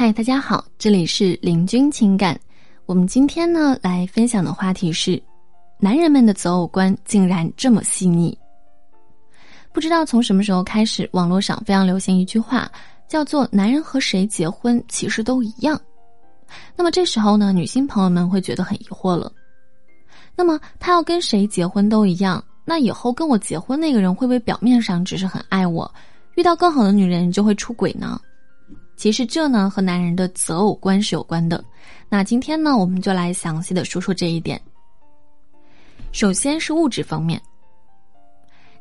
嗨，大家好，这里是林君情感。我们今天呢来分享的话题是：男人们的择偶观竟然这么细腻。不知道从什么时候开始，网络上非常流行一句话，叫做“男人和谁结婚其实都一样”。那么这时候呢，女性朋友们会觉得很疑惑了。那么他要跟谁结婚都一样，那以后跟我结婚那个人会不会表面上只是很爱我，遇到更好的女人就会出轨呢？其实这呢和男人的择偶观是有关的，那今天呢我们就来详细的说说这一点。首先是物质方面，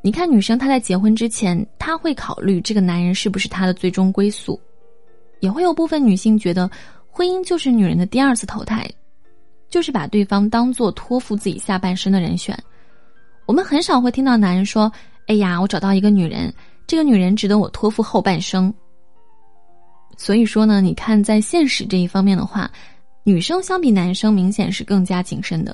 你看女生她在结婚之前，她会考虑这个男人是不是她的最终归宿，也会有部分女性觉得婚姻就是女人的第二次投胎，就是把对方当做托付自己下半生的人选。我们很少会听到男人说：“哎呀，我找到一个女人，这个女人值得我托付后半生。”所以说呢，你看在现实这一方面的话，女生相比男生明显是更加谨慎的。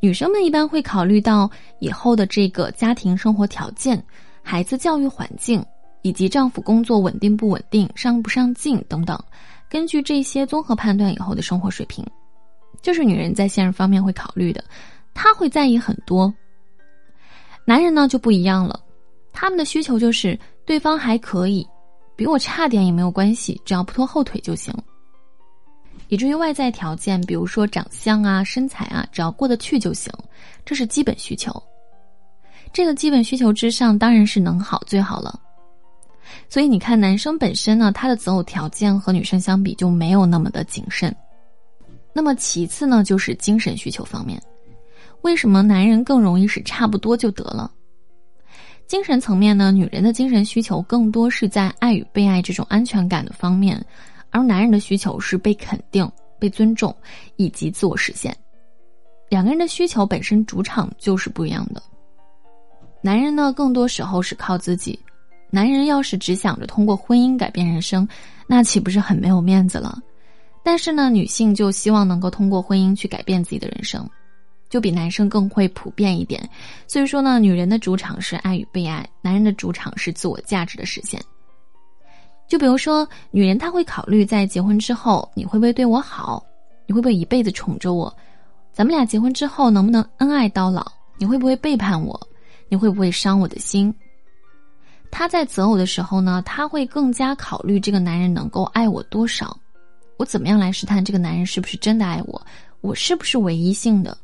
女生们一般会考虑到以后的这个家庭生活条件、孩子教育环境，以及丈夫工作稳定不稳定、上不上进等等，根据这些综合判断以后的生活水平，就是女人在现实方面会考虑的，她会在意很多。男人呢就不一样了，他们的需求就是对方还可以。比我差点也没有关系，只要不拖后腿就行。以至于外在条件，比如说长相啊、身材啊，只要过得去就行，这是基本需求。这个基本需求之上，当然是能好最好了。所以你看，男生本身呢，他的择偶条件和女生相比就没有那么的谨慎。那么其次呢，就是精神需求方面，为什么男人更容易是差不多就得了？精神层面呢，女人的精神需求更多是在爱与被爱这种安全感的方面，而男人的需求是被肯定、被尊重以及自我实现。两个人的需求本身主场就是不一样的。男人呢，更多时候是靠自己。男人要是只想着通过婚姻改变人生，那岂不是很没有面子了？但是呢，女性就希望能够通过婚姻去改变自己的人生。就比男生更会普遍一点，所以说呢，女人的主场是爱与被爱，男人的主场是自我价值的实现。就比如说，女人她会考虑在结婚之后你会不会对我好，你会不会一辈子宠着我，咱们俩结婚之后能不能恩爱到老，你会不会背叛我，你会不会伤我的心。她在择偶的时候呢，她会更加考虑这个男人能够爱我多少，我怎么样来试探这个男人是不是真的爱我，我是不是唯一性的。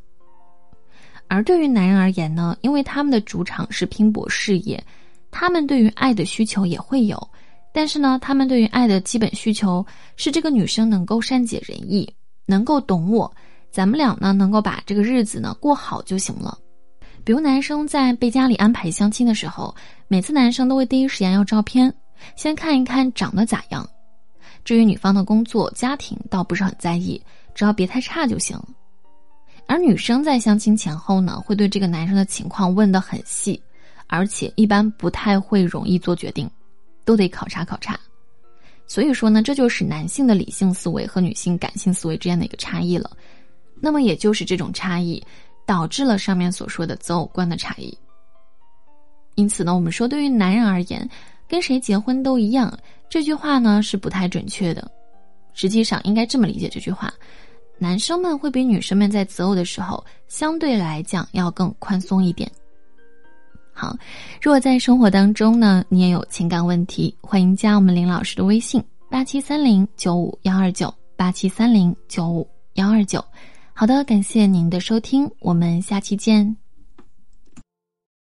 而对于男人而言呢，因为他们的主场是拼搏事业，他们对于爱的需求也会有，但是呢，他们对于爱的基本需求是这个女生能够善解人意，能够懂我，咱们俩呢能够把这个日子呢过好就行了。比如男生在被家里安排相亲的时候，每次男生都会第一时间要照片，先看一看长得咋样。至于女方的工作、家庭，倒不是很在意，只要别太差就行。而女生在相亲前后呢，会对这个男生的情况问得很细，而且一般不太会容易做决定，都得考察考察。所以说呢，这就是男性的理性思维和女性感性思维之间的一个差异了。那么也就是这种差异，导致了上面所说的择偶观的差异。因此呢，我们说对于男人而言，跟谁结婚都一样，这句话呢是不太准确的。实际上应该这么理解这句话。男生们会比女生们在择偶的时候相对来讲要更宽松一点。好，如果在生活当中呢，你也有情感问题，欢迎加我们林老师的微信八七三零九五幺二九八七三零九五幺二九。好的，感谢您的收听，我们下期见。